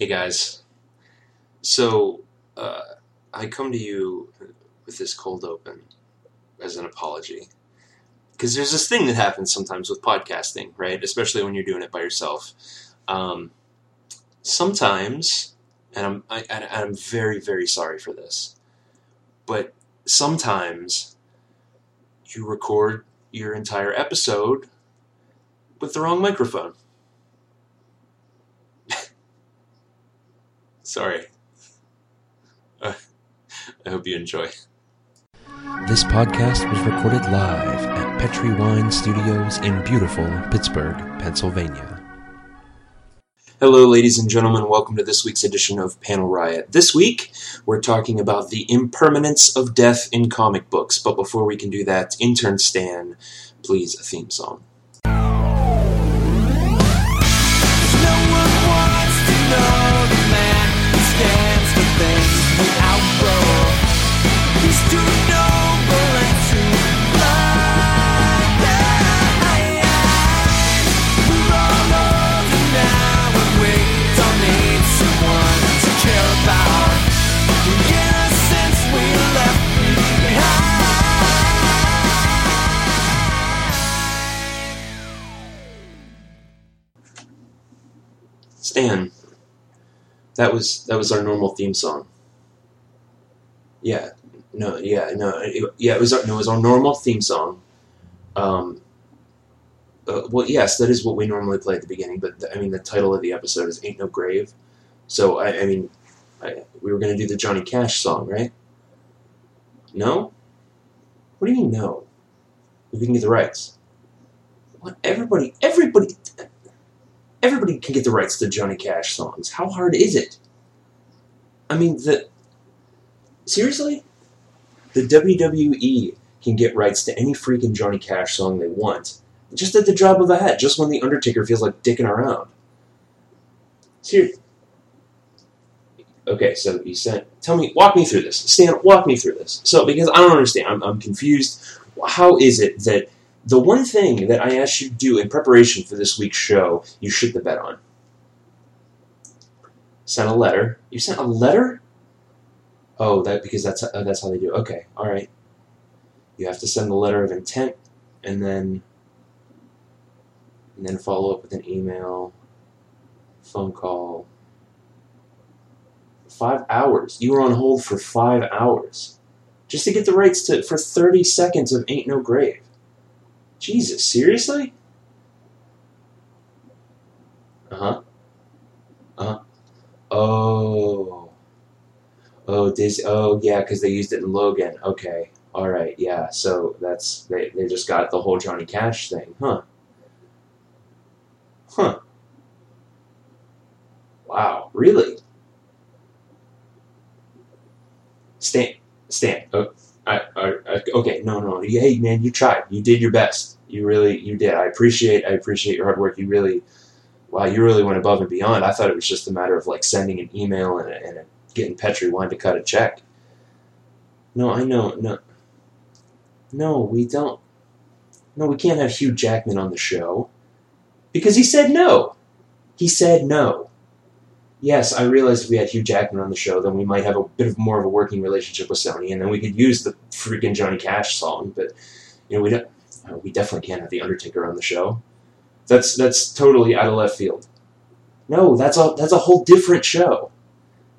Hey guys. So, uh, I come to you with this cold open as an apology. Because there's this thing that happens sometimes with podcasting, right? Especially when you're doing it by yourself. Um, sometimes, and I'm, I, and I'm very, very sorry for this, but sometimes you record your entire episode with the wrong microphone. Sorry. Uh, I hope you enjoy. This podcast was recorded live at Petri Wine Studios in beautiful Pittsburgh, Pennsylvania. Hello, ladies and gentlemen. Welcome to this week's edition of Panel Riot. This week, we're talking about the impermanence of death in comic books. But before we can do that, intern Stan, please, a theme song. Stan, that was that was our normal theme song. Yeah, no, yeah, no, it, yeah, it was our, no, it was our normal theme song. Um, uh, well, yes, that is what we normally play at the beginning. But the, I mean, the title of the episode is "Ain't No Grave," so I, I mean, I, we were going to do the Johnny Cash song, right? No. What do you mean no? We can get the rights. What? Everybody, everybody, everybody can get the rights to Johnny Cash songs. How hard is it? I mean, the seriously, the WWE can get rights to any freaking Johnny Cash song they want, just at the drop of a hat. Just when the Undertaker feels like dicking around. Seriously. Okay, so you sent. Tell me, walk me through this. Stan, walk me through this. So, because I don't understand, I'm, I'm confused. How is it that the one thing that I asked you to do in preparation for this week's show, you shit the bed on? Sent a letter. You sent a letter? Oh, that because that's uh, that's how they do. it. Okay, all right. You have to send a letter of intent, and then and then follow up with an email, phone call. Five hours. You were on hold for five hours, just to get the rights to for thirty seconds of "Ain't No Grave." Jesus, seriously? Uh huh. Uh huh. Oh. Oh, Disney. Oh, yeah, because they used it in Logan. Okay. All right. Yeah. So that's they. They just got the whole Johnny Cash thing, huh? Huh. Wow. Really? Stan. Stan. Oh, I, I, I, okay, no, no. Hey, man, you tried. You did your best. You really, you did. I appreciate, I appreciate your hard work. You really, wow, you really went above and beyond. I thought it was just a matter of like sending an email and, and getting Petri Wine to cut a check. No, I know, no, no, we don't. No, we can't have Hugh Jackman on the show because he said no. He said no. Yes, I realized if we had Hugh Jackman on the show, then we might have a bit of more of a working relationship with Sony, and then we could use the freaking Johnny Cash song. But you know, we don't. uh, We definitely can't have the Undertaker on the show. That's that's totally out of left field. No, that's a that's a whole different show.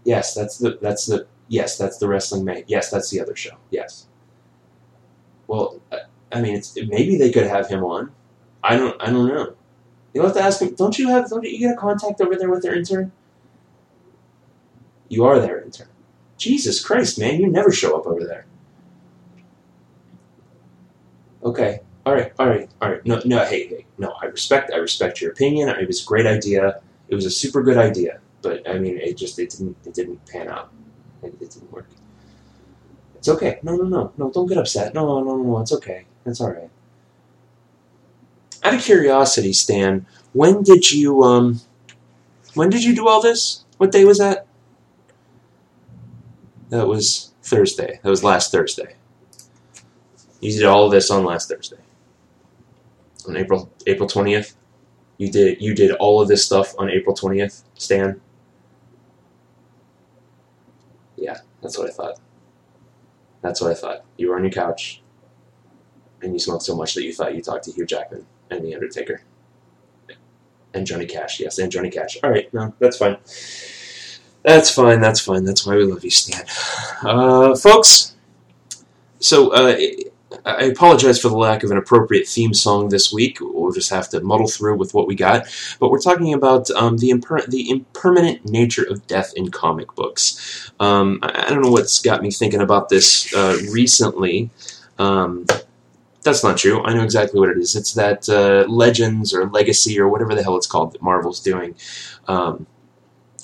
Yes, that's the that's the yes that's the wrestling man. Yes, that's the other show. Yes. Well, I- I mean, it's maybe they could have him on. I don't I don't know. You'll have to ask him. Don't you have? Don't you get a contact over there with their intern? You are their intern. Jesus Christ, man, you never show up over there. Okay. All right. All right. All right. No. No. Hey. Hey. No. I respect. I respect your opinion. It was a great idea. It was a super good idea. But I mean, it just it didn't it didn't pan out. It, it didn't work. It's okay. No. No. No. No. Don't get upset. No. No. No. No. It's okay. It's all right. Out of curiosity, Stan, when did you um, when did you do all this? What day was that? That was Thursday. That was last Thursday. You did all of this on last Thursday. On April April twentieth. You did you did all of this stuff on April twentieth, Stan. Yeah, that's what I thought. That's what I thought. You were on your couch, and you smoked so much that you thought you talked to Hugh Jackman and The Undertaker. And Johnny Cash, yes, and Johnny Cash. All right, no, that's fine. That's fine, that's fine. That's why we love you, Stan. Uh, folks, so uh, I apologize for the lack of an appropriate theme song this week. We'll just have to muddle through with what we got. But we're talking about um, the, imper- the impermanent nature of death in comic books. Um, I, I don't know what's got me thinking about this uh, recently. Um, that's not true. I know exactly what it is. It's that uh, Legends or Legacy or whatever the hell it's called that Marvel's doing um,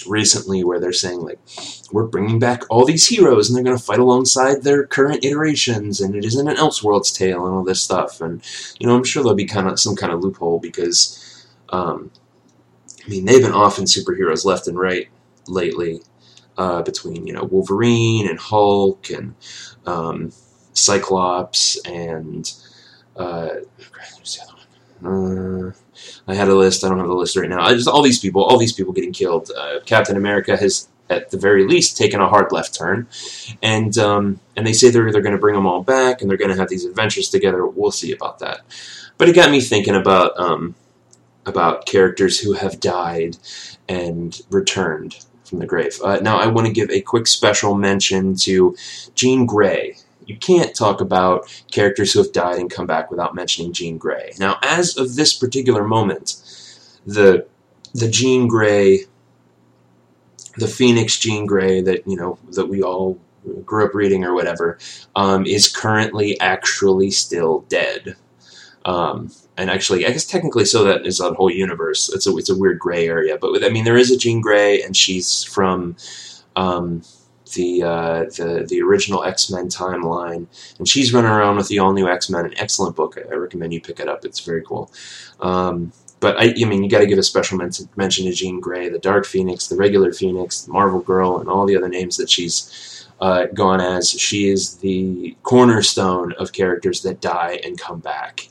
recently, where they're saying like we're bringing back all these heroes and they're going to fight alongside their current iterations, and it isn't an Elseworlds tale and all this stuff. And you know, I'm sure there'll be kind of some kind of loophole because, um, I mean, they've been off in superheroes left and right lately. Uh, between you know Wolverine and Hulk and um, Cyclops and uh, the other one? Uh, I had a list. I don't have the list right now. Just all these people, all these people getting killed. Uh, Captain America has, at the very least, taken a hard left turn, and um, and they say they're they're going to bring them all back and they're going to have these adventures together. We'll see about that. But it got me thinking about um, about characters who have died and returned from the grave. Uh, now, I want to give a quick special mention to Jean Grey. You can't talk about characters who have died and come back without mentioning Jean Grey. Now, as of this particular moment, the the Jean Grey, the Phoenix Jean Grey that you know that we all grew up reading or whatever, um, is currently actually still dead. Um, and actually, I guess technically, so that is a whole universe. It's a it's a weird gray area, but I mean, there is a Jean Grey, and she's from um, the uh, the the original X Men timeline, and she's running around with the all new X Men. An excellent book. I recommend you pick it up. It's very cool. Um, but I, I mean, you got to give a special men- mention to Jean Grey, the Dark Phoenix, the regular Phoenix, the Marvel Girl, and all the other names that she's uh, gone as. She is the cornerstone of characters that die and come back.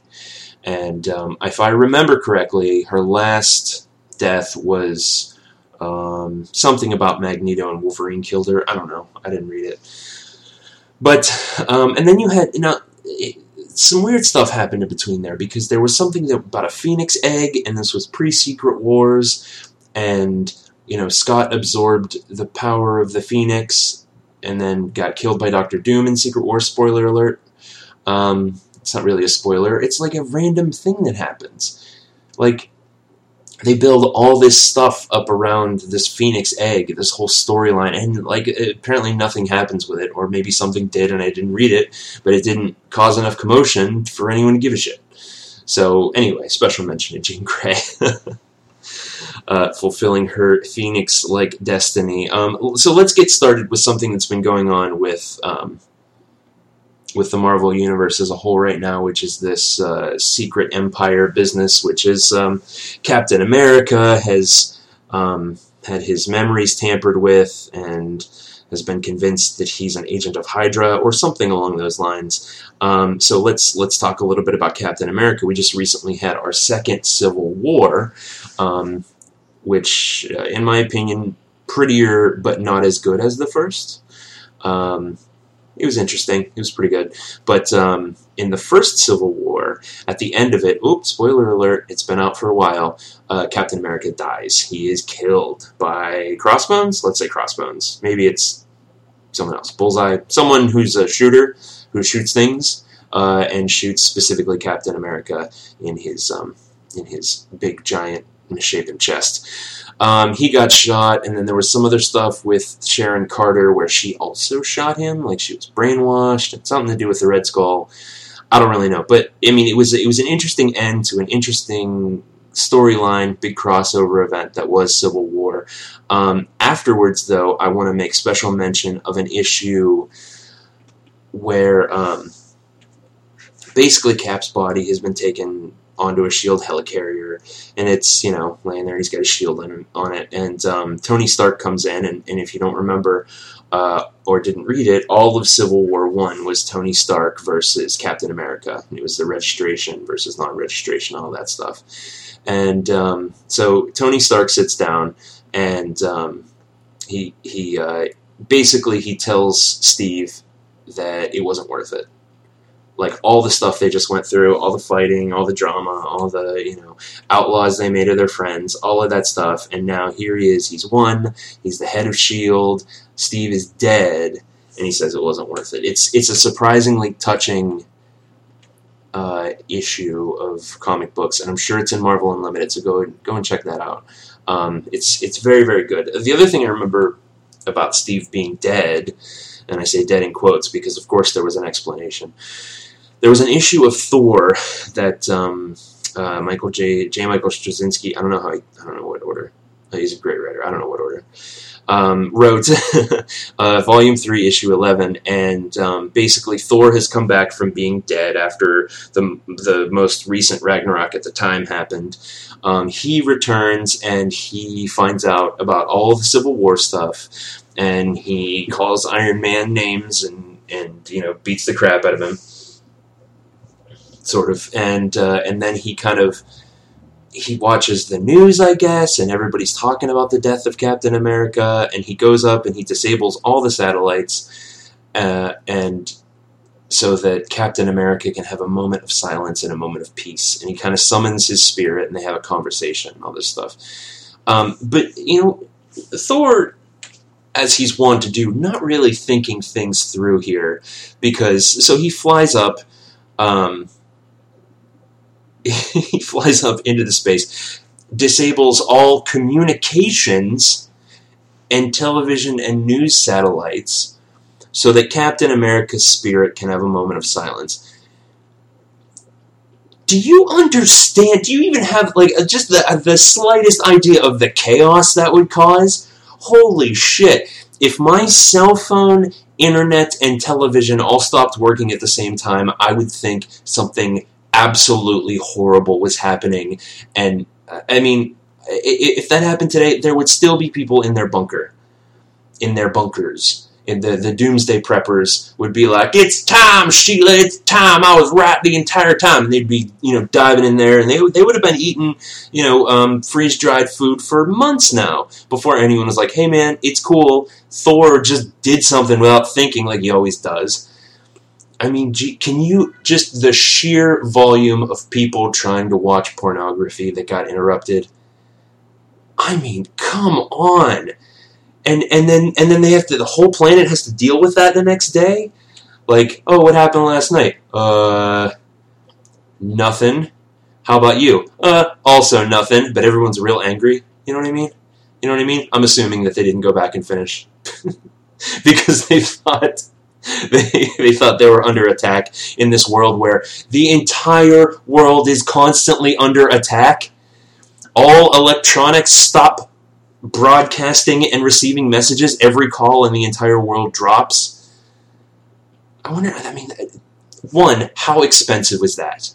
And um, if I remember correctly, her last death was um, something about Magneto and Wolverine killed her. I don't know. I didn't read it. But um, and then you had you know it, some weird stuff happened in between there because there was something that, about a Phoenix egg, and this was pre-Secret Wars, and you know Scott absorbed the power of the Phoenix, and then got killed by Doctor Doom in Secret War. Spoiler alert. Um, it's not really a spoiler. It's like a random thing that happens. Like they build all this stuff up around this phoenix egg, this whole storyline, and like apparently nothing happens with it, or maybe something did and I didn't read it, but it didn't cause enough commotion for anyone to give a shit. So anyway, special mention to Jean Grey. Uh, fulfilling her phoenix-like destiny. Um, so let's get started with something that's been going on with um, with the Marvel Universe as a whole right now, which is this uh, secret empire business, which is um, Captain America has um, had his memories tampered with and has been convinced that he's an agent of Hydra or something along those lines. Um, so let's let's talk a little bit about Captain America. We just recently had our second Civil War, um, which, uh, in my opinion, prettier but not as good as the first. Um, it was interesting. It was pretty good. But um, in the first Civil War, at the end of it, oops, spoiler alert, it's been out for a while, uh, Captain America dies. He is killed by Crossbones? Let's say Crossbones. Maybe it's someone else. Bullseye. Someone who's a shooter, who shoots things, uh, and shoots specifically Captain America in his, um, in his big, giant, misshapen chest. Um, he got shot, and then there was some other stuff with Sharon Carter where she also shot him, like she was brainwashed, something to do with the Red Skull. I don't really know, but I mean, it was it was an interesting end to an interesting storyline, big crossover event that was Civil War. Um, afterwards, though, I want to make special mention of an issue where um, basically Cap's body has been taken onto a shield helicarrier and it's you know laying there he's got a shield on, on it. And um, tony stark comes in and, and if you don't remember uh, or didn't read it all of civil war one was tony stark versus captain america. It was the registration versus non-registration all that stuff. And um, so tony stark sits down and um, he he uh, basically he tells Steve that it wasn't worth it. Like all the stuff they just went through, all the fighting, all the drama, all the you know outlaws they made of their friends, all of that stuff, and now here he is. He's won. He's the head of Shield. Steve is dead, and he says it wasn't worth it. It's it's a surprisingly touching uh, issue of comic books, and I'm sure it's in Marvel Unlimited. So go go and check that out. Um, it's it's very very good. The other thing I remember about Steve being dead, and I say dead in quotes because of course there was an explanation. There was an issue of Thor that um, uh, Michael J. J. Michael Straczynski. I don't know how. He, I don't know what order. Uh, he's a great writer. I don't know what order. Um, wrote uh, Volume Three, Issue Eleven, and um, basically Thor has come back from being dead after the the most recent Ragnarok at the time happened. Um, he returns and he finds out about all the Civil War stuff, and he calls Iron Man names and and you know beats the crap out of him sort of, and uh, and then he kind of he watches the news, I guess, and everybody's talking about the death of Captain America, and he goes up and he disables all the satellites, uh, and so that Captain America can have a moment of silence and a moment of peace, and he kind of summons his spirit, and they have a conversation, and all this stuff. Um, but you know, Thor as he's wont to do, not really thinking things through here, because so he flies up, um, he flies up into the space, disables all communications and television and news satellites, so that Captain America's spirit can have a moment of silence. Do you understand? Do you even have like uh, just the uh, the slightest idea of the chaos that would cause? holy shit, if my cell phone, internet, and television all stopped working at the same time, I would think something absolutely horrible was happening. And uh, I mean, if that happened today, there would still be people in their bunker, in their bunkers. And the, the doomsday preppers would be like, It's time, Sheila, it's time. I was right the entire time. And they'd be, you know, diving in there and they, they would have been eating, you know, um, freeze dried food for months now before anyone was like, Hey man, it's cool. Thor just did something without thinking like he always does. I mean, can you just the sheer volume of people trying to watch pornography that got interrupted? I mean, come on. And and then and then they have to the whole planet has to deal with that the next day? Like oh what happened last night? Uh nothing. How about you? Uh also nothing but everyone's real angry. You know what i mean? You know what i mean? I'm assuming that they didn't go back and finish. Because they thought they, they thought they were under attack in this world where the entire world is constantly under attack all electronics stop broadcasting and receiving messages, every call in the entire world drops. I wonder, I mean, one, how expensive was that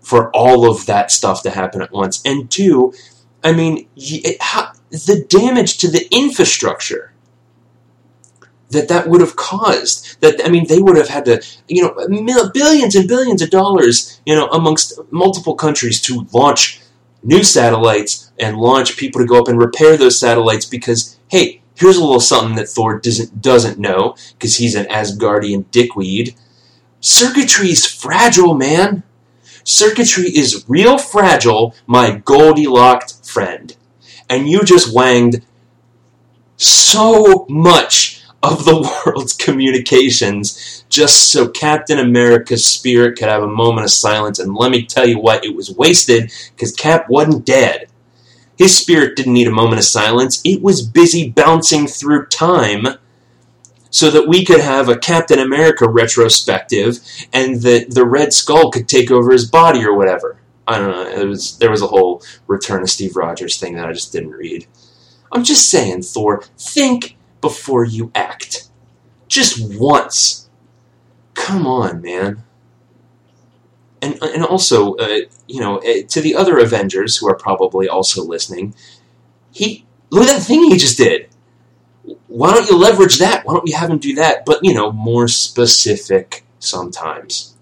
for all of that stuff to happen at once? And two, I mean, it, how, the damage to the infrastructure that that would have caused. That I mean, they would have had to, you know, billions and billions of dollars, you know, amongst multiple countries to launch new satellites and launch people to go up and repair those satellites because, hey, here's a little something that Thor doesn't, doesn't know because he's an Asgardian dickweed. Circuitry is fragile, man. Circuitry is real fragile, my Goldilocks friend. And you just wanged so much of the world's communications just so Captain America's spirit could have a moment of silence. And let me tell you what, it was wasted because Cap wasn't dead. His spirit didn't need a moment of silence, it was busy bouncing through time so that we could have a Captain America retrospective and that the Red Skull could take over his body or whatever. I don't know. It was there was a whole Return of Steve Rogers thing that I just didn't read. I'm just saying, Thor, think before you act. Just once. Come on, man. And, and also, uh, you know, uh, to the other Avengers who are probably also listening, he look at that thing he just did. Why don't you leverage that? Why don't you have him do that? But you know, more specific sometimes.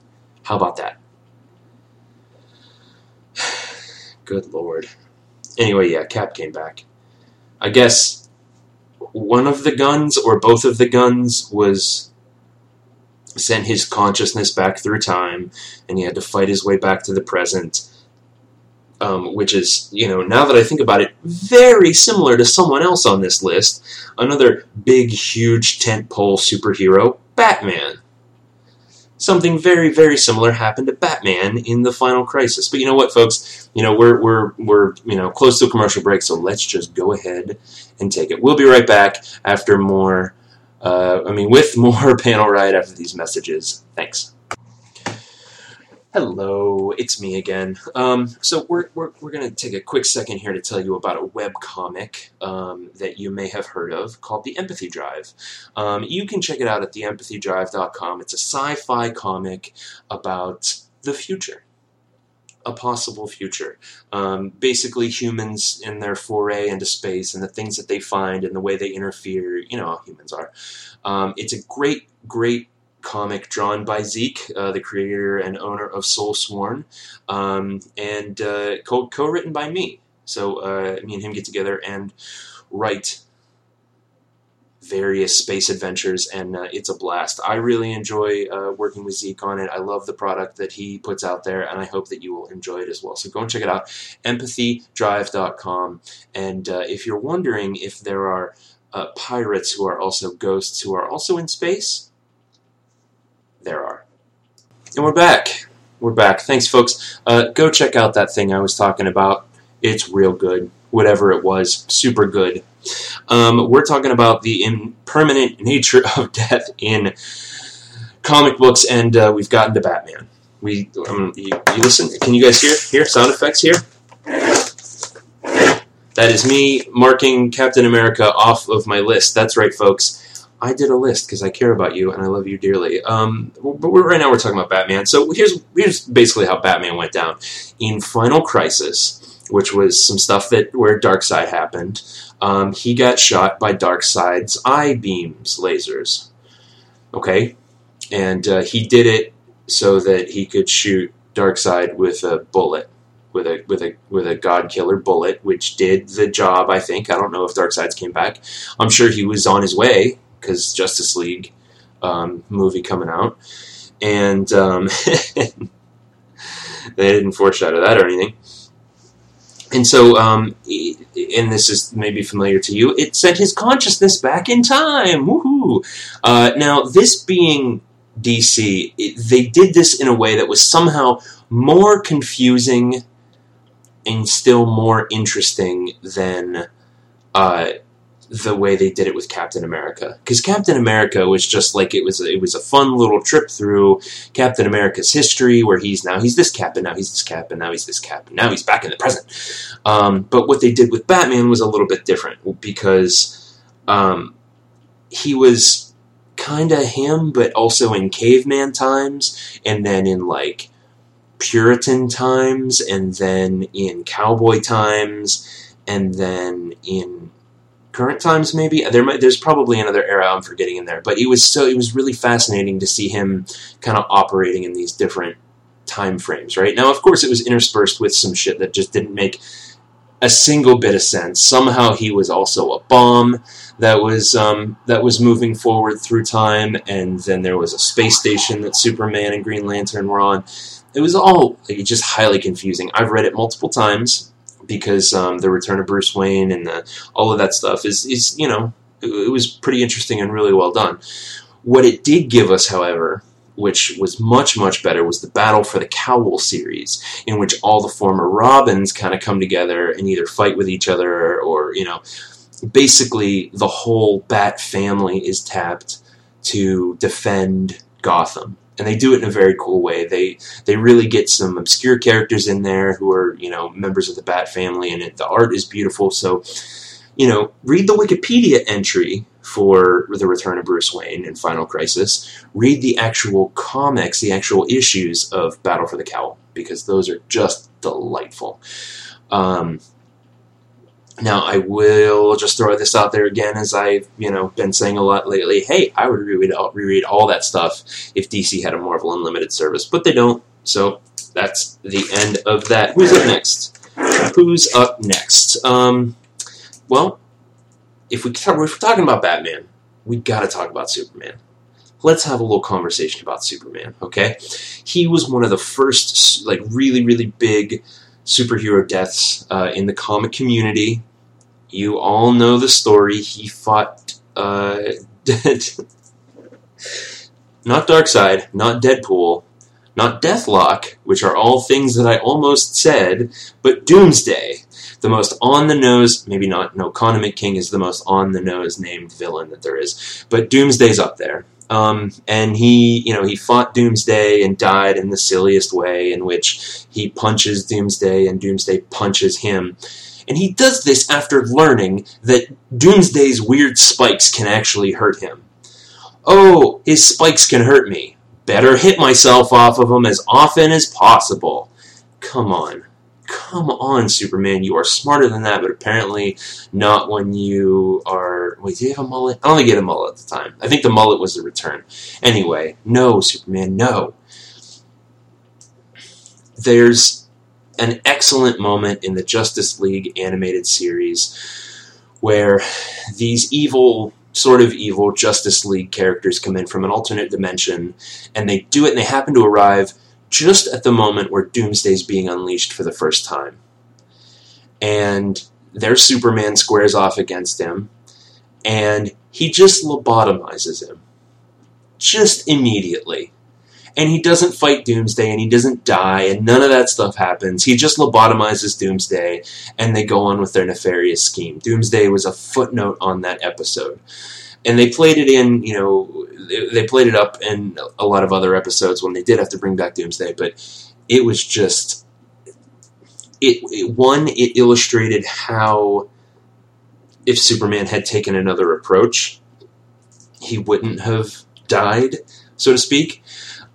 How about that? Good lord. Anyway, yeah, Cap came back. I guess one of the guns or both of the guns was sent his consciousness back through time, and he had to fight his way back to the present. Um, which is, you know, now that I think about it, very similar to someone else on this list. Another big, huge tentpole superhero, Batman. Something very, very similar happened to Batman in the Final Crisis. But you know what, folks? You know we're we're we're you know close to a commercial break, so let's just go ahead and take it. We'll be right back after more. Uh, I mean, with more Panel Riot after these messages. Thanks. Hello, it's me again. Um, so we're, we're, we're going to take a quick second here to tell you about a web comic um, that you may have heard of called The Empathy Drive. Um, you can check it out at theempathydrive.com. It's a sci-fi comic about the future, a possible future. Um, basically, humans in their foray into space and the things that they find and the way they interfere. You know how humans are. Um, it's a great, great comic drawn by Zeke, uh, the creator and owner of Soul Sworn, um, and uh, co- co-written by me. So uh, me and him get together and write various space adventures, and uh, it's a blast. I really enjoy uh, working with Zeke on it. I love the product that he puts out there, and I hope that you will enjoy it as well. So go and check it out, empathydrive.com. And uh, if you're wondering if there are pirates who are also ghosts who are also in space, there are. And we're back. We're back. Thanks, folks. Uh, go check out that thing I was talking about. It's real good. Whatever it was, super good. Um, we're talking about the impermanent nature of death in comic books, and uh, we've gotten to Batman. We, um, you, you listen. Can you guys hear? Hear sound effects here? That is me marking Captain America off of my list. That's right, folks. I did a list because I care about you and I love you dearly. Um, but right now we're talking about Batman. So here's here's basically how Batman went down in Final Crisis, which was some stuff that where Darkseid happened. Um, he got shot by Darkseid's eye beams, lasers. Okay, and uh, he did it so that he could shoot Darkseid with a bullet with a with a with a god killer bullet, which did the job. I think I don't know if Darkseid's came back. I'm sure he was on his way because Justice League um, movie coming out, and um, they didn't foreshadow that or anything. And so, um, and this is maybe familiar to you, it sent his consciousness back in time. Woohoo! Uh, now, this being DC, it, they did this in a way that was somehow more confusing and still more interesting than uh, the way they did it with Captain America. Because Captain America was just like it was it was a fun little trip through Captain America's history, where he's now he's this cap and now he's this cap and now he's this cap and now he's back in the present. Um, but what they did with Batman was a little bit different because um, he was kind of him, but also in caveman times, and then in like Puritan times, and then in cowboy times, and then in current times maybe there might, there's probably another era I'm forgetting in there but it was so it was really fascinating to see him kind of operating in these different time frames right? Now of course it was interspersed with some shit that just didn't make a single bit of sense. Somehow he was also a bomb that was um, that was moving forward through time and then there was a space station that Superman and Green Lantern were on. It was all just highly confusing. I've read it multiple times because um, the return of Bruce Wayne and the, all of that stuff is, is you know it, it was pretty interesting and really well done. What it did give us, however, which was much much better, was the Battle for the Cowl series, in which all the former Robins kind of come together and either fight with each other or, or you know, basically the whole Bat family is tapped to defend Gotham and they do it in a very cool way. They they really get some obscure characters in there who are you know members of the Bat family, and it, the art is beautiful. So, you know, read the Wikipedia entry for the Return of Bruce Wayne and Final Crisis. Read the actual comics, the actual issues of Battle for the Cowl, because those are just delightful. Um, now, I will just throw this out there again, as I've you know been saying a lot lately. Hey, I would reread all, reread all that stuff if DC had a Marvel Unlimited service, but they don't. So that's the end of that. Who's up next? Who's up next? Um, well, if we if we're talking about Batman, we got to talk about Superman. Let's have a little conversation about Superman, okay? He was one of the first, like, really, really big superhero deaths uh, in the comic community. You all know the story. He fought, uh, not Darkseid, not Deadpool, not Deathlok, which are all things that I almost said, but Doomsday the most on the nose, maybe not, no, Condiment King is the most on the nose named villain that there is, but Doomsday's up there. Um, and he, you know, he fought Doomsday and died in the silliest way, in which he punches Doomsday and Doomsday punches him. And he does this after learning that Doomsday's weird spikes can actually hurt him. Oh, his spikes can hurt me. Better hit myself off of them as often as possible. Come on come on, Superman, you are smarter than that, but apparently not when you are. Wait, do you have a mullet? I only get a mullet at the time. I think the mullet was the return. Anyway, no, Superman, no. There's an excellent moment in the Justice League animated series where these evil sort of evil Justice League characters come in from an alternate dimension, and they do it, and they happen to arrive just at the moment where Doomsday's being unleashed for the first time. And their Superman squares off against him, and he just lobotomizes him. Just immediately. And he doesn't fight Doomsday, and he doesn't die, and none of that stuff happens. He just lobotomizes Doomsday, and they go on with their nefarious scheme. Doomsday was a footnote on that episode and they played it in you know they played it up in a lot of other episodes when they did have to bring back Doomsday, but it was just it, it one it illustrated how if Superman had taken another approach, he wouldn't have died, so to speak.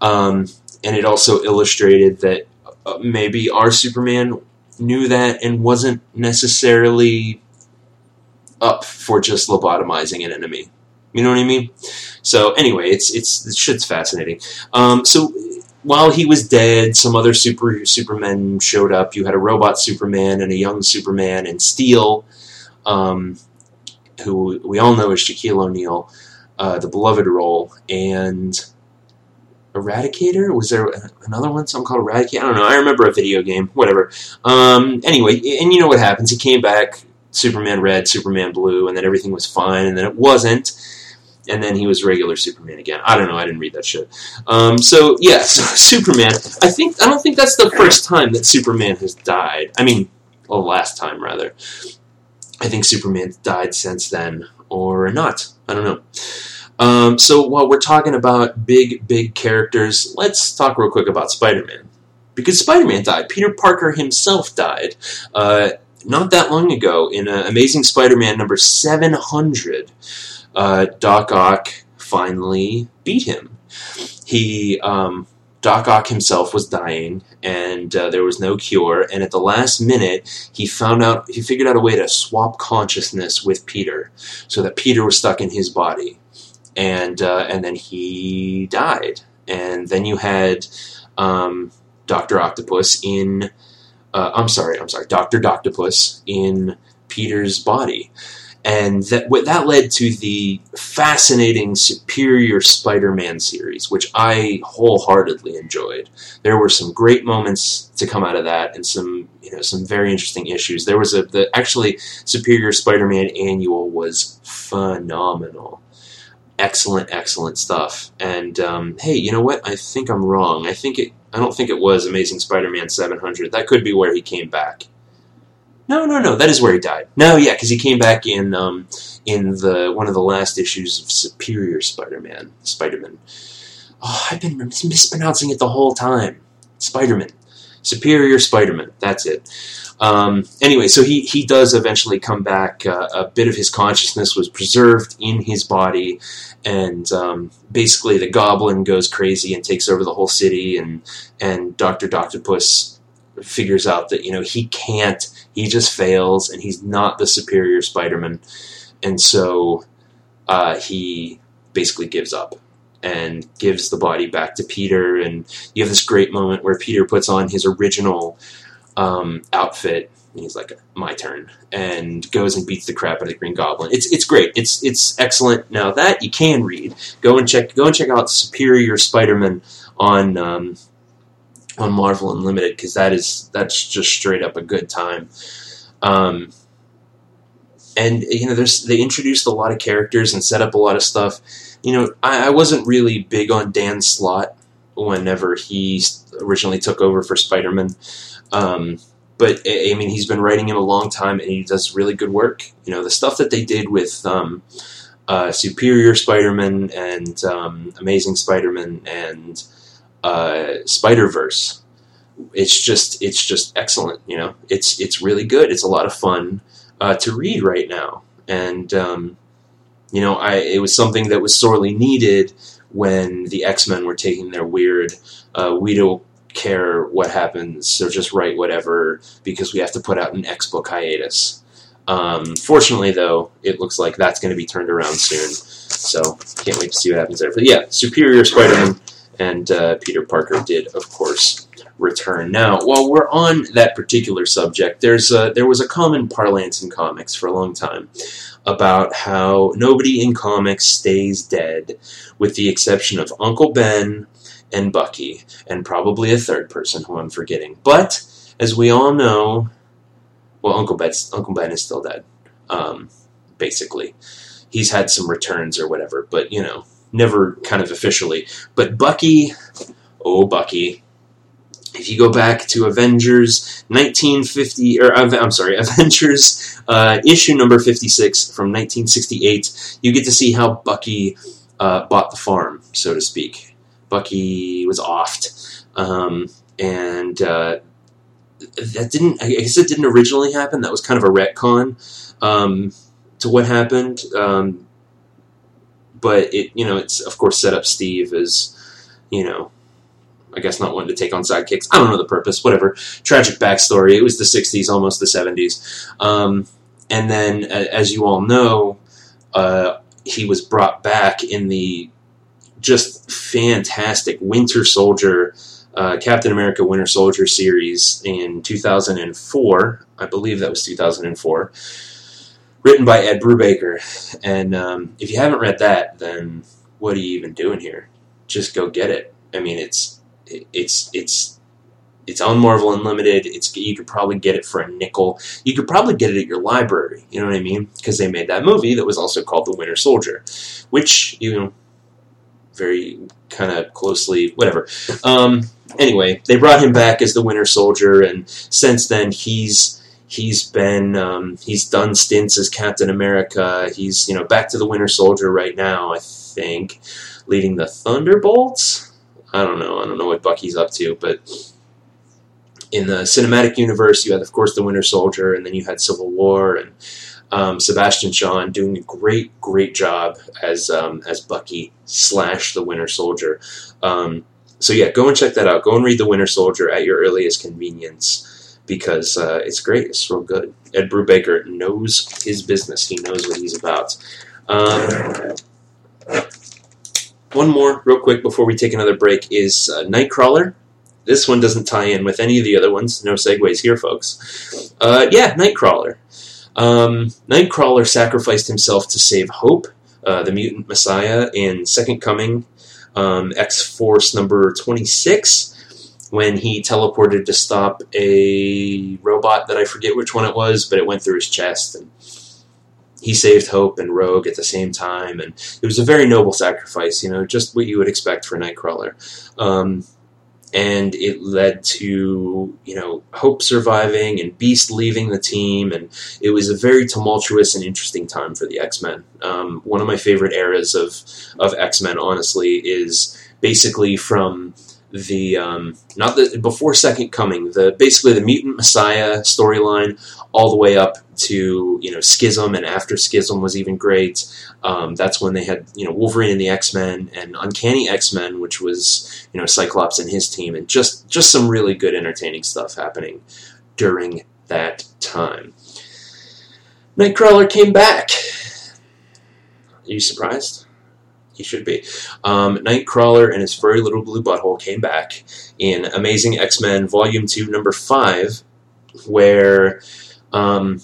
Um, and it also illustrated that uh, maybe our Superman knew that and wasn't necessarily up for just lobotomizing an enemy. You know what I mean? So anyway, it's it's this shit's fascinating. Um, so while he was dead, some other super Supermen showed up. You had a robot Superman and a young Superman and Steel, um, who we all know is Shaquille O'Neal, uh, the beloved role, and Eradicator. Was there another one? Something called Eradicator. I don't know. I remember a video game. Whatever. Um, anyway, and you know what happens? He came back. Superman Red, Superman Blue, and then everything was fine, and then it wasn't and then he was regular Superman again. I don't know. I didn't read that shit. Um, so yeah, so Superman. I think I don't think that's the first time that Superman has died. I mean, well, last time rather. I think Superman's died since then, or not. I don't know. Um, so while we're talking about big, big characters, let's talk real quick about Spider-Man. Because Spider-Man died. Peter Parker himself died. Uh, not that long ago in uh, Amazing Spider-Man number 700 uh, Doc Ock finally beat him. He um, Doc Ock himself was dying, and uh, there was no cure. And at the last minute, he found out he figured out a way to swap consciousness with Peter, so that Peter was stuck in his body, and uh, and then he died. And then you had um, Doctor Octopus in. Uh, I'm sorry, I'm sorry, Doctor Doctopus in Peter's body and that that led to the fascinating Superior Spider-Man series, which I wholeheartedly enjoyed. There were some great moments to come out of that, and some you know some very interesting issues. There was a the actually Superior Spider-Man annual was phenomenal, excellent, excellent stuff. And um, hey, you know what? I think I'm wrong. I think it. I don't think it was Amazing Spider-Man 700. That could be where he came back. No, no, no. That is where he died. No, yeah, because he came back in um, in the one of the last issues of Superior Spider-Man. Spider-Man. Oh, I've been mispronouncing it the whole time. Spider-Man. Superior Spider-Man. That's it. Um, anyway, so he, he does eventually come back. Uh, a bit of his consciousness was preserved in his body, and um, basically the Goblin goes crazy and takes over the whole city, and and Doctor Doctopus figures out that you know he can't he just fails and he's not the superior Spider-Man. And so uh, he basically gives up and gives the body back to Peter. And you have this great moment where Peter puts on his original um, outfit. And he's like, "My turn," and goes and beats the crap out of the Green Goblin. It's it's great. It's it's excellent. Now that you can read, go and check go and check out Superior Spider-Man on um, on Marvel Unlimited because that is that's just straight up a good time. Um, and you know, there's they introduced a lot of characters and set up a lot of stuff. You know, I, I wasn't really big on Dan Slott whenever he originally took over for Spider-Man. Um, but I I mean, he's been writing him a long time, and he does really good work. You know, the stuff that they did with um, uh, Superior Spider-Man and um, Amazing Spider-Man and uh, Spider Verse. It's just it's just excellent. You know, it's it's really good. It's a lot of fun uh, to read right now, and um, you know, I it was something that was sorely needed when the X Men were taking their weird. Uh, we don't care what happens, so just write whatever because we have to put out an X book hiatus. Um, fortunately, though, it looks like that's going to be turned around soon. So can't wait to see what happens there. But yeah, Superior Spider-Man and uh, Peter Parker did, of course, return. Now, while we're on that particular subject, there's a, there was a common parlance in comics for a long time about how nobody in comics stays dead, with the exception of Uncle Ben and Bucky, and probably a third person who I'm forgetting. But as we all know, well, Uncle Ben's, Uncle Ben is still dead. Um, basically, he's had some returns or whatever, but you know, never kind of officially. But Bucky, oh Bucky, if you go back to Avengers 1950, or I'm sorry, Avengers uh, issue number 56 from 1968, you get to see how Bucky uh, bought the farm, so to speak. Bucky was offed, um, and uh, that didn't. I guess it didn't originally happen. That was kind of a retcon um, to what happened. Um, but it, you know, it's of course set up Steve as, you know, I guess not wanting to take on sidekicks. I don't know the purpose. Whatever. Tragic backstory. It was the '60s, almost the '70s, um, and then as you all know, uh, he was brought back in the just fantastic Winter Soldier. Uh, Captain America Winter Soldier series in 2004. I believe that was 2004 written by Ed Brubaker. And um, if you haven't read that, then what are you even doing here? Just go get it. I mean, it's it's it's it's on Marvel Unlimited. It's you could probably get it for a nickel. You could probably get it at your library. You know what I mean? Because they made that movie that was also called The Winter Soldier, which you know very kind of closely whatever. Um, anyway, they brought him back as the Winter Soldier, and since then he's he's been um, he's done stints as Captain America. He's you know back to the Winter Soldier right now. I think leading the Thunderbolts. I don't know. I don't know what Bucky's up to, but in the cinematic universe, you had of course the Winter Soldier, and then you had Civil War and. Um, Sebastian Shaw doing a great, great job as um, as Bucky slash the Winter Soldier. Um, so yeah, go and check that out. Go and read the Winter Soldier at your earliest convenience because uh, it's great. It's real good. Ed Brubaker knows his business. He knows what he's about. Um, one more, real quick, before we take another break, is uh, Nightcrawler. This one doesn't tie in with any of the other ones. No segues here, folks. Uh, yeah, Nightcrawler. Um, Nightcrawler sacrificed himself to save Hope, uh, the mutant messiah, in Second Coming, um, X Force number 26 when he teleported to stop a robot that I forget which one it was, but it went through his chest and he saved Hope and Rogue at the same time, and it was a very noble sacrifice. You know, just what you would expect for Nightcrawler. Um, and it led to you know Hope surviving and Beast leaving the team, and it was a very tumultuous and interesting time for the X Men. Um, one of my favorite eras of of X Men, honestly, is basically from the um, not the before Second Coming, the basically the Mutant Messiah storyline, all the way up to you know Schism and after Schism was even great. Um, that's when they had you know Wolverine and the X Men and Uncanny X Men, which was you know Cyclops and his team, and just just some really good entertaining stuff happening during that time. Nightcrawler came back. Are you surprised? He should be. Um, Nightcrawler and his furry little blue butthole came back in Amazing X Men Volume 2, Number 5, where um,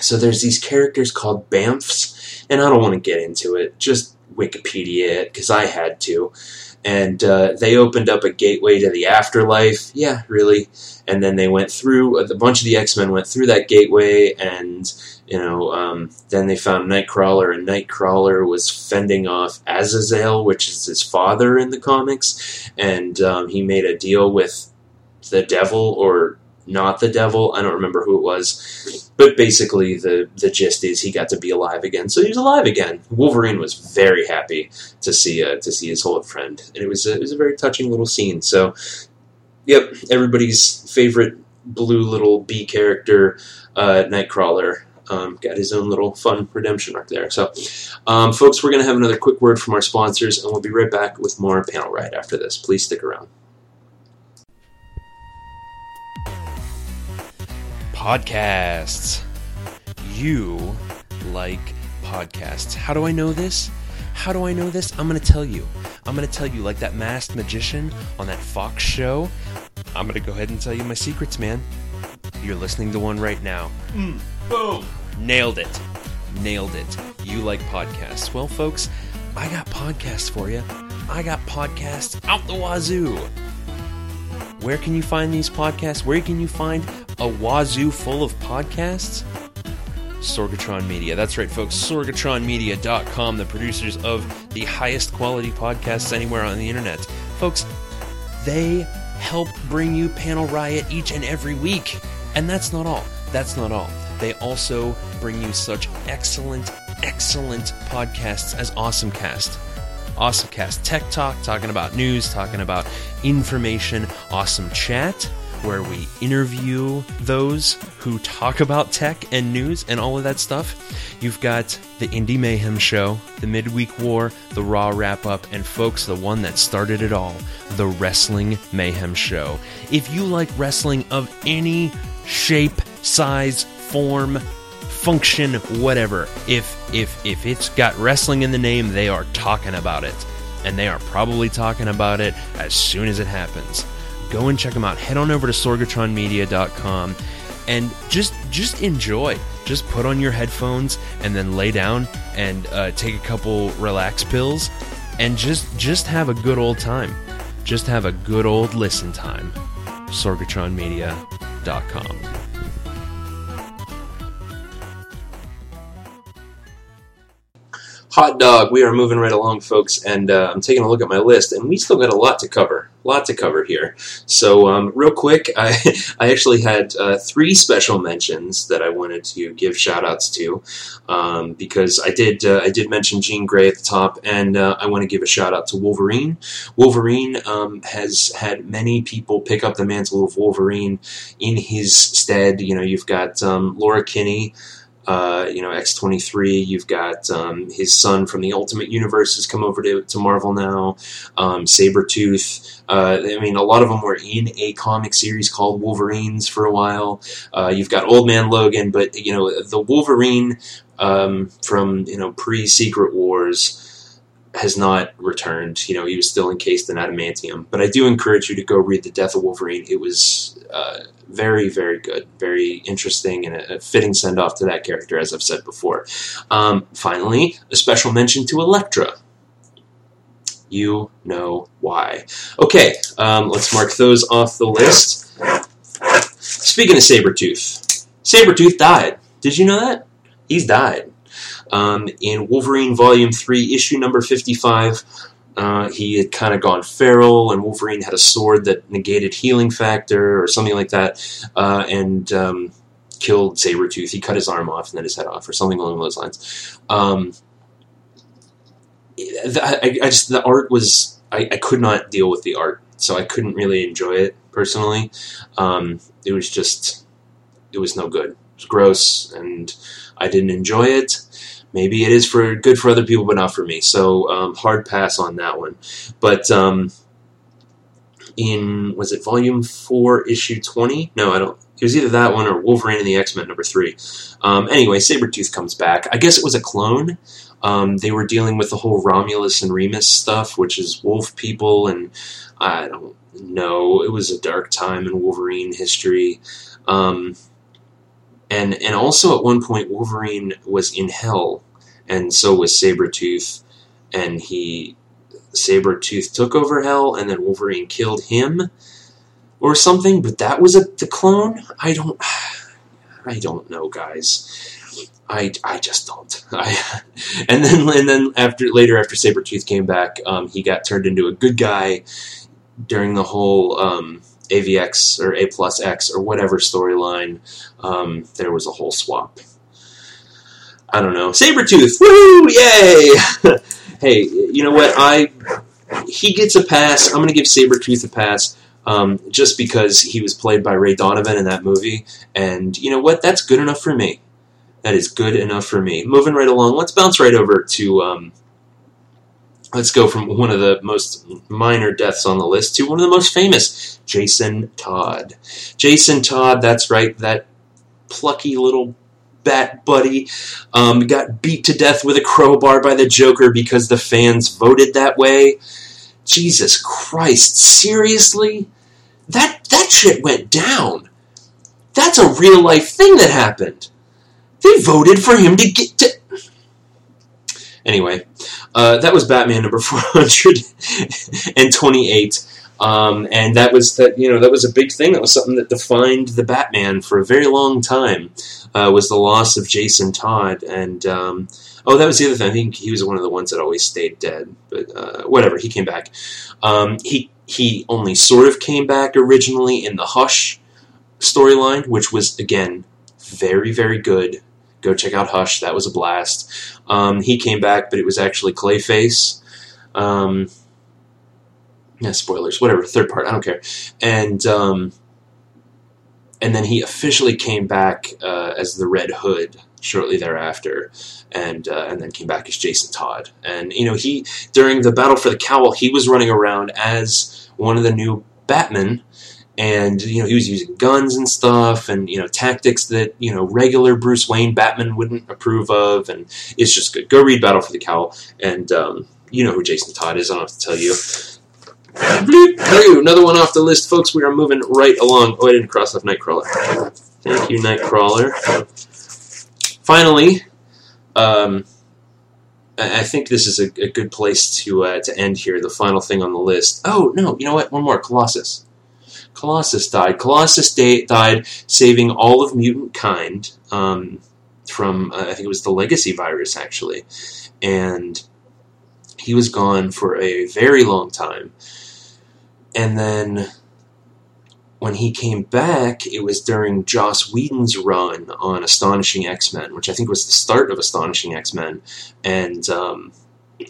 so there's these characters called Bamfs, and I don't want to get into it. Just Wikipedia it because I had to. And uh, they opened up a gateway to the afterlife. Yeah, really. And then they went through. A bunch of the X Men went through that gateway, and you know, um, then they found Nightcrawler, and Nightcrawler was fending off Azazel, which is his father in the comics, and um, he made a deal with the devil or not the devil. I don't remember who it was, but basically the the gist is he got to be alive again. So he was alive again. Wolverine was very happy to see uh, to see his old friend, and it was a, it was a very touching little scene. So, yep, everybody's favorite blue little B character, uh, Nightcrawler. Um, got his own little fun redemption arc there. So, um, folks, we're going to have another quick word from our sponsors, and we'll be right back with more Panel Riot after this. Please stick around. Podcasts. You like podcasts. How do I know this? How do I know this? I'm going to tell you. I'm going to tell you, like that masked magician on that Fox show. I'm going to go ahead and tell you my secrets, man. You're listening to one right now. Mm, boom. Nailed it. Nailed it. You like podcasts. Well, folks, I got podcasts for you. I got podcasts out the wazoo. Where can you find these podcasts? Where can you find a wazoo full of podcasts? Sorgatron Media. That's right, folks. SorgatronMedia.com, the producers of the highest quality podcasts anywhere on the internet. Folks, they help bring you Panel Riot each and every week. And that's not all. That's not all. They also bring you such excellent, excellent podcasts as AwesomeCast. AwesomeCast Tech Talk, talking about news, talking about information, Awesome Chat, where we interview those who talk about tech and news and all of that stuff. You've got the Indie Mayhem Show, the Midweek War, the Raw Wrap Up, and folks, the one that started it all, the Wrestling Mayhem Show. If you like wrestling of any shape, size, form, function, whatever. If if if it's got wrestling in the name, they are talking about it, and they are probably talking about it as soon as it happens. Go and check them out. Head on over to sorgatronmedia.com and just just enjoy. Just put on your headphones and then lay down and uh, take a couple relax pills and just just have a good old time. Just have a good old listen time. sorgatronmedia.com. Hot dog. We are moving right along, folks, and uh, I'm taking a look at my list, and we still got a lot to cover. A lot to cover here. So, um, real quick, I, I actually had uh, three special mentions that I wanted to give shout outs to um, because I did uh, I did mention Jean Grey at the top, and uh, I want to give a shout out to Wolverine. Wolverine um, has had many people pick up the mantle of Wolverine in his stead. You know, you've got um, Laura Kinney uh, you know, X23. You've got um, his son from the Ultimate Universe has come over to, to Marvel now. Um, Sabretooth. Uh, I mean, a lot of them were in a comic series called Wolverines for a while. Uh, you've got Old Man Logan, but, you know, the Wolverine um, from, you know, pre Secret Wars has not returned. You know, he was still encased in adamantium. But I do encourage you to go read The Death of Wolverine. It was uh, very, very good, very interesting, and a, a fitting send off to that character, as I've said before. Um, finally, a special mention to Elektra. You know why. Okay, um, let's mark those off the list. Speaking of Sabretooth, Sabretooth died. Did you know that? He's died. Um, in Wolverine Volume 3, issue number 55, uh, he had kind of gone feral, and Wolverine had a sword that negated healing factor or something like that, uh, and um, killed Sabretooth. He cut his arm off and then his head off, or something along those lines. Um, I, I just the art was I, I could not deal with the art, so I couldn't really enjoy it personally. Um, it was just it was no good. It was gross, and I didn't enjoy it maybe it is for good for other people, but not for me. So um, hard pass on that one. But um, in was it volume four, issue twenty? No, I don't. It was either that one or Wolverine and the X Men number three. Um, anyway, Sabretooth comes back. I guess it was a clone. Um, they were dealing with the whole Romulus and Remus stuff, which is wolf people, and I don't know. It was a dark time in Wolverine history. Um, and and also at one point Wolverine was in hell, and so was Sabretooth, and he Sabretooth took over hell, and then Wolverine killed him, or something. But that was a the clone. I don't, I don't know, guys. I, I just don't. I, and then and then after later after Sabretooth came back, um, he got turned into a good guy during the whole um, AVX or A plus X or whatever storyline. Um, there was a whole swap. I don't know. Sabretooth! Woo! Yay! hey, you know what? I he gets a pass. I'm going to give Sabretooth a pass. Um, just because he was played by Ray Donovan in that movie. And you know what? That's good enough for me. That is good enough for me. Moving right along, let's bounce right over to. Um, let's go from one of the most minor deaths on the list to one of the most famous, Jason Todd. Jason Todd, that's right, that plucky little bat buddy um, got beat to death with a crowbar by the Joker because the fans voted that way. Jesus Christ, seriously? That that shit went down. That's a real life thing that happened. They voted for him to get to. Anyway, uh, that was Batman number four hundred and twenty-eight, um, and that was that. You know, that was a big thing. That was something that defined the Batman for a very long time. Uh, was the loss of Jason Todd, and um, oh, that was the other thing. I think he was one of the ones that always stayed dead, but uh, whatever. He came back. Um, he he only sort of came back originally in the Hush storyline, which was again very very good. Go check out Hush. That was a blast. Um, he came back, but it was actually Clayface. Um, yeah, spoilers, whatever. Third part, I don't care. And um, and then he officially came back uh, as the Red Hood shortly thereafter, and uh, and then came back as Jason Todd. And you know, he during the battle for the cowl, he was running around as one of the new Batmen and you know he was using guns and stuff and you know tactics that you know regular Bruce Wayne Batman wouldn't approve of and it's just good go read Battle for the Cowl and um, you know who Jason Todd is I don't have to tell you another one off the list folks we are moving right along oh I didn't cross off Nightcrawler thank you Nightcrawler finally um, I think this is a, a good place to uh, to end here. The final thing on the list. Oh no, you know what? One more. Colossus. Colossus died. Colossus da- died saving all of mutant kind um, from, uh, I think it was the legacy virus, actually. And he was gone for a very long time. And then when he came back, it was during Joss Whedon's run on Astonishing X Men, which I think was the start of Astonishing X Men. And um,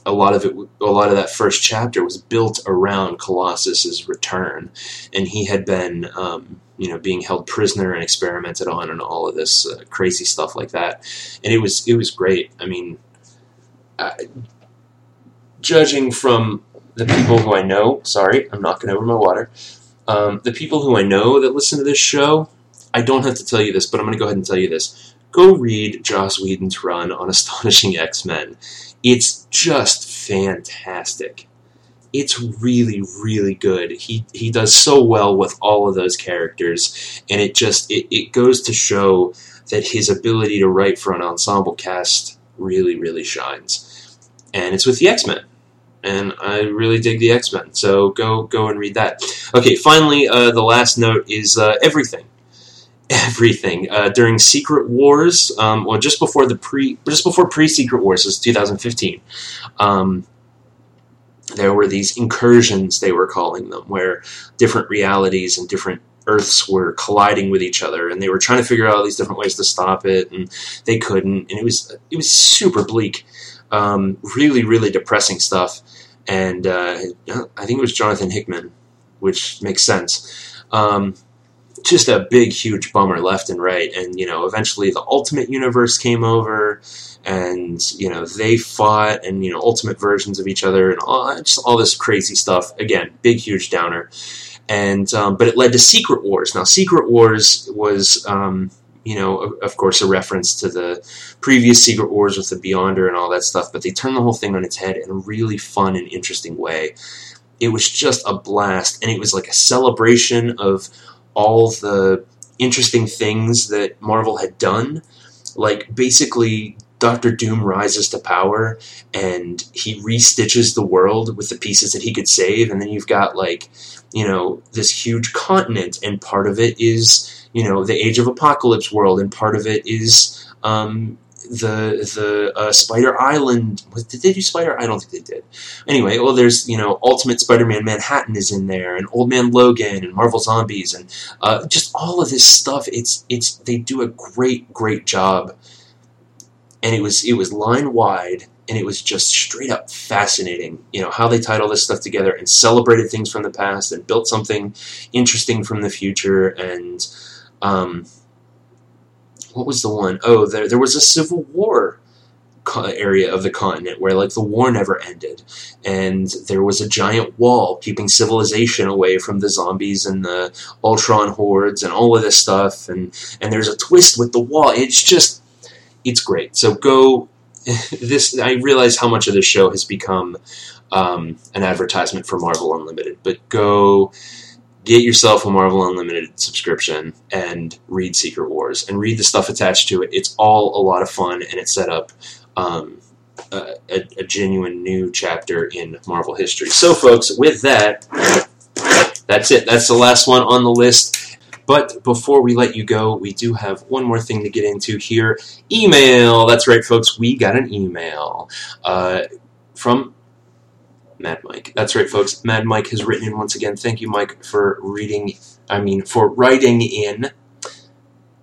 a lot of it, a lot of that first chapter was built around Colossus's return, and he had been, um, you know, being held prisoner and experimented on, and all of this uh, crazy stuff like that. And it was, it was great. I mean, uh, judging from the people who I know, sorry, I'm knocking over my water. Um, the people who I know that listen to this show, I don't have to tell you this, but I'm going to go ahead and tell you this. Go read Joss Whedon's run on Astonishing X Men it's just fantastic. It's really, really good. He he does so well with all of those characters, and it just it, it goes to show that his ability to write for an ensemble cast really, really shines. And it's with the X Men. And I really dig the X Men, so go go and read that. Okay, finally, uh, the last note is uh, everything everything uh, during Secret Wars. Um, well, just before the pre, just before pre Secret Wars was 2015. Um, there were these incursions, they were calling them, where different realities and different Earths were colliding with each other, and they were trying to figure out all these different ways to stop it, and they couldn't. And it was it was super bleak, um, really really depressing stuff. And uh, I think it was Jonathan Hickman, which makes sense. Um, just a big, huge bummer left and right. And, you know, eventually the Ultimate Universe came over and, you know, they fought and, you know, ultimate versions of each other and all, just all this crazy stuff. Again, big, huge downer. and um, but it led to Secret Wars. Now, Secret Wars was, um, you know, of, course, a reference to the previous Secret Wars with the Beyonder and all that stuff. But they turned the whole thing on its head in a really fun and interesting way. It was just a blast, and it was like a celebration of all the interesting things that Marvel had done. Like basically, Doctor Doom rises to power and he restitches the world with the pieces that he could save, and then you've got like, you know, this huge continent, and part of it is, you know, the Age of Apocalypse world, and part of it is um, the the uh, Spider Island. Did they do Spider? I don't think they did. Anyway, well, there's you know Ultimate Spider-Man Manhattan is in there, and Old Man Logan, and Marvel Zombies, and uh, just all of this stuff. It's it's they do a great great job, and it was it was line wide. And it was just straight up fascinating, you know, how they tied all this stuff together and celebrated things from the past and built something interesting from the future. And um, what was the one? Oh, there there was a civil war area of the continent where like the war never ended, and there was a giant wall keeping civilization away from the zombies and the Ultron hordes and all of this stuff. And and there's a twist with the wall. It's just it's great. So go. This I realize how much of this show has become um, an advertisement for Marvel Unlimited, but go get yourself a Marvel Unlimited subscription and read Secret Wars and read the stuff attached to it. It's all a lot of fun and it set up um, a, a, genuine new chapter in Marvel history. So, folks, with that, that's it. That's the last one on the list. But before we let you go, we do have one more thing to get into here. Email. That's right, folks. We got an email uh, from Mad Mike. That's right, folks. Mad Mike has written in once again. Thank you, Mike, for reading. I mean, for writing in.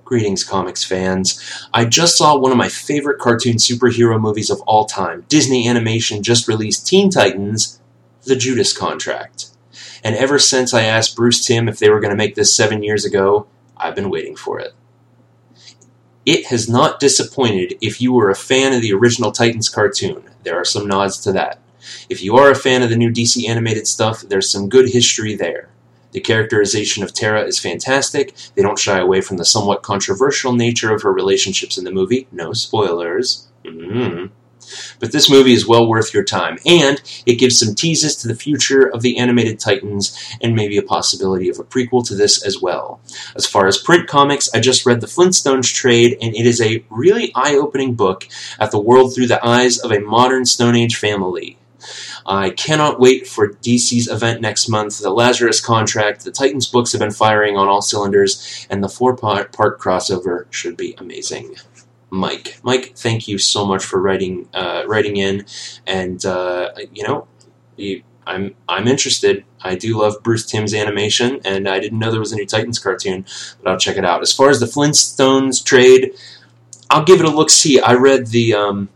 Greetings, comics fans. I just saw one of my favorite cartoon superhero movies of all time. Disney Animation just released Teen Titans The Judas Contract. And ever since I asked Bruce Timm if they were going to make this seven years ago, I've been waiting for it. It has not disappointed if you were a fan of the original Titans cartoon. There are some nods to that. If you are a fan of the new DC animated stuff, there's some good history there. The characterization of Tara is fantastic. They don't shy away from the somewhat controversial nature of her relationships in the movie. No spoilers. mm But this movie is well worth your time, and it gives some teases to the future of the animated Titans and maybe a possibility of a prequel to this as well. As far as print comics, I just read the Flintstones trade, and it is a really eye opening book at the world through the eyes of a modern Stone Age family. I cannot wait for DC's event next month, the Lazarus contract. The Titans books have been firing on all cylinders, and the four part crossover should be amazing. Mike, Mike, thank you so much for writing uh, writing in, and uh, you know, you, I'm I'm interested. I do love Bruce Timm's animation, and I didn't know there was a new Titans cartoon, but I'll check it out. As far as the Flintstones trade, I'll give it a look. See, I read the um,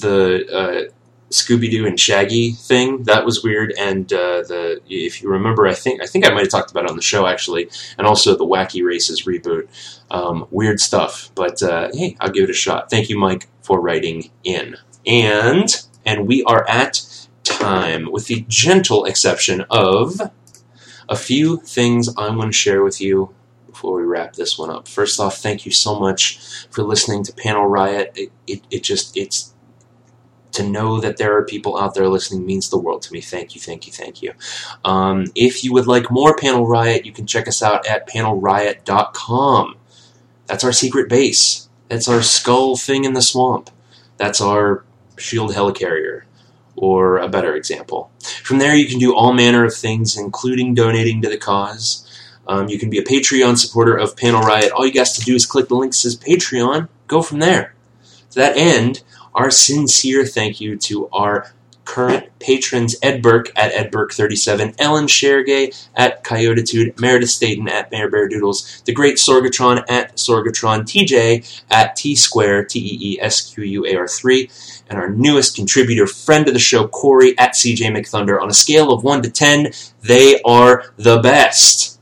the uh, Scooby Doo and Shaggy thing. That was weird. And uh, the if you remember, I think I think I might have talked about it on the show actually, and also the Wacky Races reboot. Um, weird stuff, but uh, hey, I'll give it a shot. Thank you, Mike, for writing in. And and we are at time, with the gentle exception of a few things I want to share with you before we wrap this one up. First off, thank you so much for listening to Panel Riot. It, it, it just it's to know that there are people out there listening means the world to me. Thank you, thank you, thank you. Um, if you would like more Panel Riot, you can check us out at panelriot.com. That's our secret base. That's our skull thing in the swamp. That's our shield helicarrier, or a better example. From there, you can do all manner of things, including donating to the cause. Um, you can be a Patreon supporter of Panel Riot. All you got to do is click the link that says Patreon. Go from there. To that end, our sincere thank you to our current patrons Ed Burke at Ed Burke37, Ellen Shergay at Coyotitude, Meredith Staten at Mayor Bear Doodles, the great Sorgatron at Sorgatron, TJ at T Square, T E E S Q U A R 3, and our newest contributor, friend of the show, Corey at CJ McThunder. On a scale of 1 to 10, they are the best.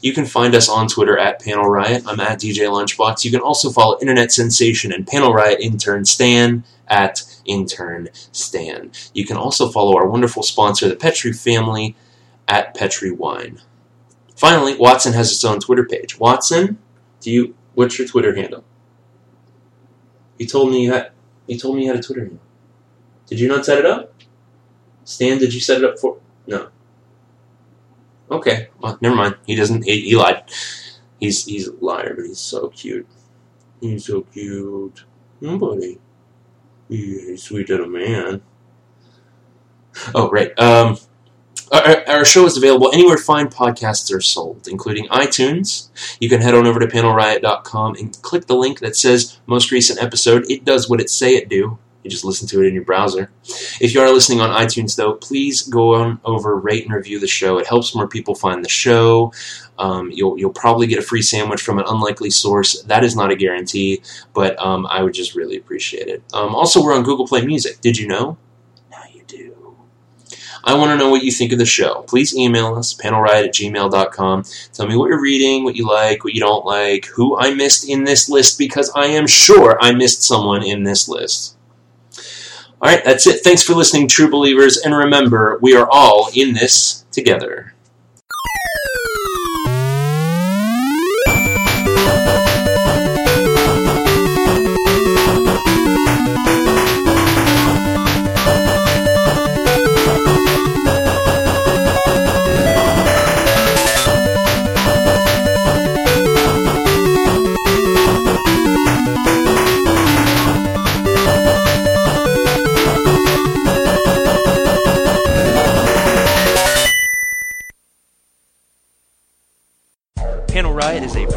You can find us on Twitter at Panel Riot. I'm at DJ Lunchbox. You can also follow Internet Sensation and Panel Riot intern Stan at intern Stan. You can also follow our wonderful sponsor, the Petri family, at Petri Wine. Finally, Watson has its own Twitter page. Watson, do you? What's your Twitter handle? You told me you had. You told me you had a Twitter handle. Did you not set it up? Stan, did you set it up for? No. Okay, well, never mind. He doesn't. He, he lied. He's he's a liar, but he's so cute. He's so cute. Nobody. He's sweet little man. Oh, right. Um, our, our show is available anywhere fine podcasts are sold, including iTunes. You can head on over to panelriot.com and click the link that says most recent episode. It does what it say it do. You just listen to it in your browser. If you are listening on iTunes, though, please go on over, rate and review the show. It helps more people find the show. Um, you'll you'll probably get a free sandwich from an unlikely source. That is not a guarantee, but um, I would just really appreciate it. Um, also, we're on Google Play Music. Did you know? Now you do. I want to know what you think of the show. Please email us, panelriot at gmail.com. Tell me what you're reading, what you like, what you don't like, who I missed in this list, because I am sure I missed someone in this list. All right, that's it. Thanks for listening, true believers. And remember, we are all in this together.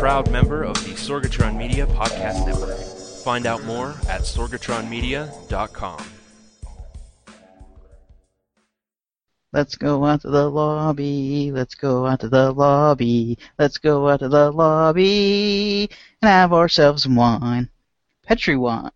Proud member of the Sorgatron Media Podcast Network. Find out more at sorgatronmedia.com. Let's go out to the lobby. Let's go out to the lobby. Let's go out to the lobby and have ourselves some wine. Petri wine.